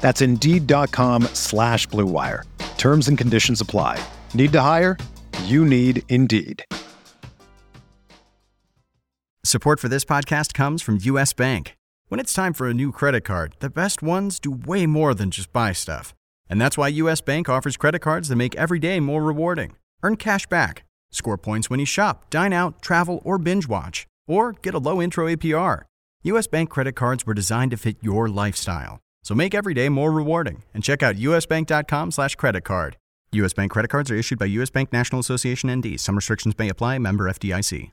That's Indeed.com slash BlueWire. Terms and conditions apply. Need to hire? You need Indeed. Support for this podcast comes from U.S. Bank. When it's time for a new credit card, the best ones do way more than just buy stuff. And that's why U.S. Bank offers credit cards that make every day more rewarding. Earn cash back Score points when you shop, dine out, travel, or binge watch. Or get a low intro APR. US Bank credit cards were designed to fit your lifestyle. So make every day more rewarding and check out usbank.com slash credit card. US Bank credit cards are issued by US Bank National Association ND. Some restrictions may apply. Member FDIC.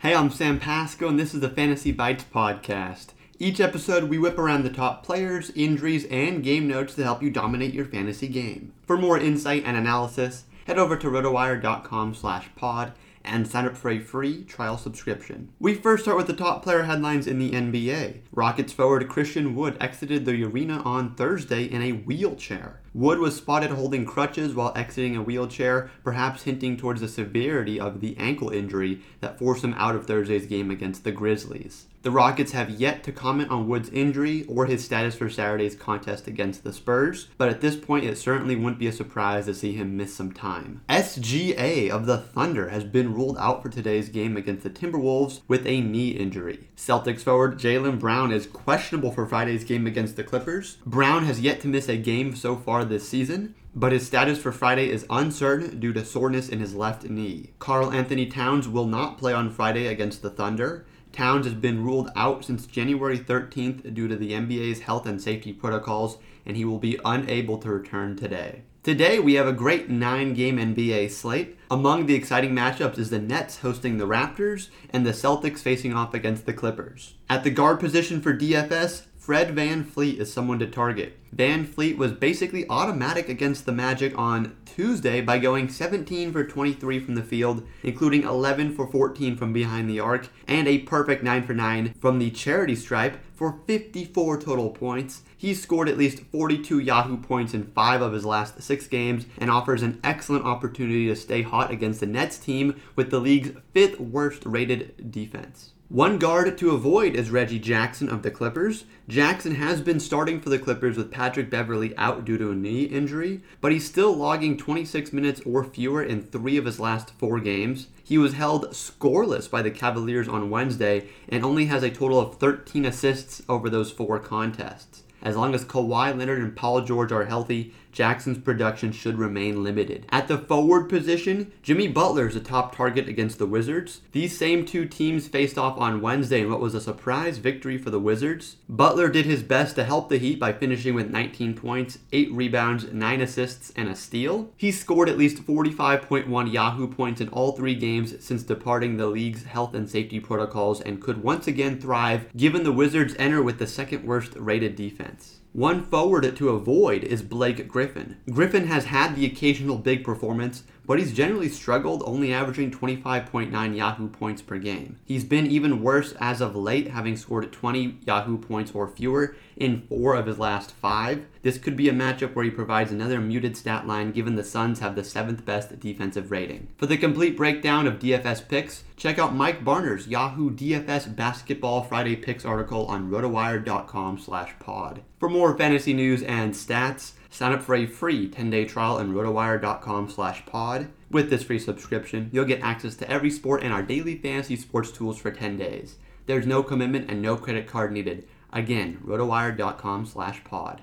Hey, I'm Sam Pasco, and this is the Fantasy Bites podcast. Each episode, we whip around the top players, injuries, and game notes to help you dominate your fantasy game. For more insight and analysis, head over to rotowire.com slash pod and sign up for a free trial subscription. We first start with the top player headlines in the NBA. Rockets forward Christian Wood exited the arena on Thursday in a wheelchair. Wood was spotted holding crutches while exiting a wheelchair, perhaps hinting towards the severity of the ankle injury that forced him out of Thursday's game against the Grizzlies. The Rockets have yet to comment on Wood's injury or his status for Saturday's contest against the Spurs, but at this point it certainly wouldn't be a surprise to see him miss some time. SGA of the Thunder has been ruled out for today's game against the Timberwolves with a knee injury. Celtics forward Jaylen Brown is questionable for Friday's game against the Clippers. Brown has yet to miss a game so far this season, but his status for Friday is uncertain due to soreness in his left knee. Karl-Anthony Towns will not play on Friday against the Thunder. Towns has been ruled out since January 13th due to the NBA's health and safety protocols, and he will be unable to return today. Today, we have a great nine game NBA slate. Among the exciting matchups is the Nets hosting the Raptors and the Celtics facing off against the Clippers. At the guard position for DFS, Fred VanVleet is someone to target. VanVleet was basically automatic against the Magic on Tuesday by going 17 for 23 from the field, including 11 for 14 from behind the arc, and a perfect 9 for 9 from the charity stripe for 54 total points. He scored at least 42 Yahoo points in five of his last six games and offers an excellent opportunity to stay hot against the Nets team with the league's fifth worst rated defense. One guard to avoid is Reggie Jackson of the Clippers. Jackson has been starting for the Clippers with Patrick Beverley out due to a knee injury, but he's still logging 26 minutes or fewer in three of his last four games. He was held scoreless by the Cavaliers on Wednesday and only has a total of 13 assists over those four contests. As long as Kawhi Leonard and Paul George are healthy, Jackson's production should remain limited. At the forward position, Jimmy Butler is a top target against the Wizards. These same two teams faced off on Wednesday in what was a surprise victory for the Wizards. Butler did his best to help the Heat by finishing with 19 points, 8 rebounds, 9 assists, and a steal. He scored at least 45.1 Yahoo points in all three games since departing the league's health and safety protocols and could once again thrive given the Wizards enter with the second worst rated defense comments. One forward to avoid is Blake Griffin. Griffin has had the occasional big performance, but he's generally struggled, only averaging 25.9 Yahoo points per game. He's been even worse as of late, having scored 20 Yahoo points or fewer in four of his last five. This could be a matchup where he provides another muted stat line given the Suns have the seventh best defensive rating. For the complete breakdown of DFS picks, check out Mike Barner's Yahoo DFS Basketball Friday Picks article on rotowire.com slash pod. For more fantasy news and stats, sign up for a free 10-day trial on rotowire.com slash pod. With this free subscription, you'll get access to every sport and our daily fantasy sports tools for 10 days. There's no commitment and no credit card needed. Again, rotowire.com slash pod.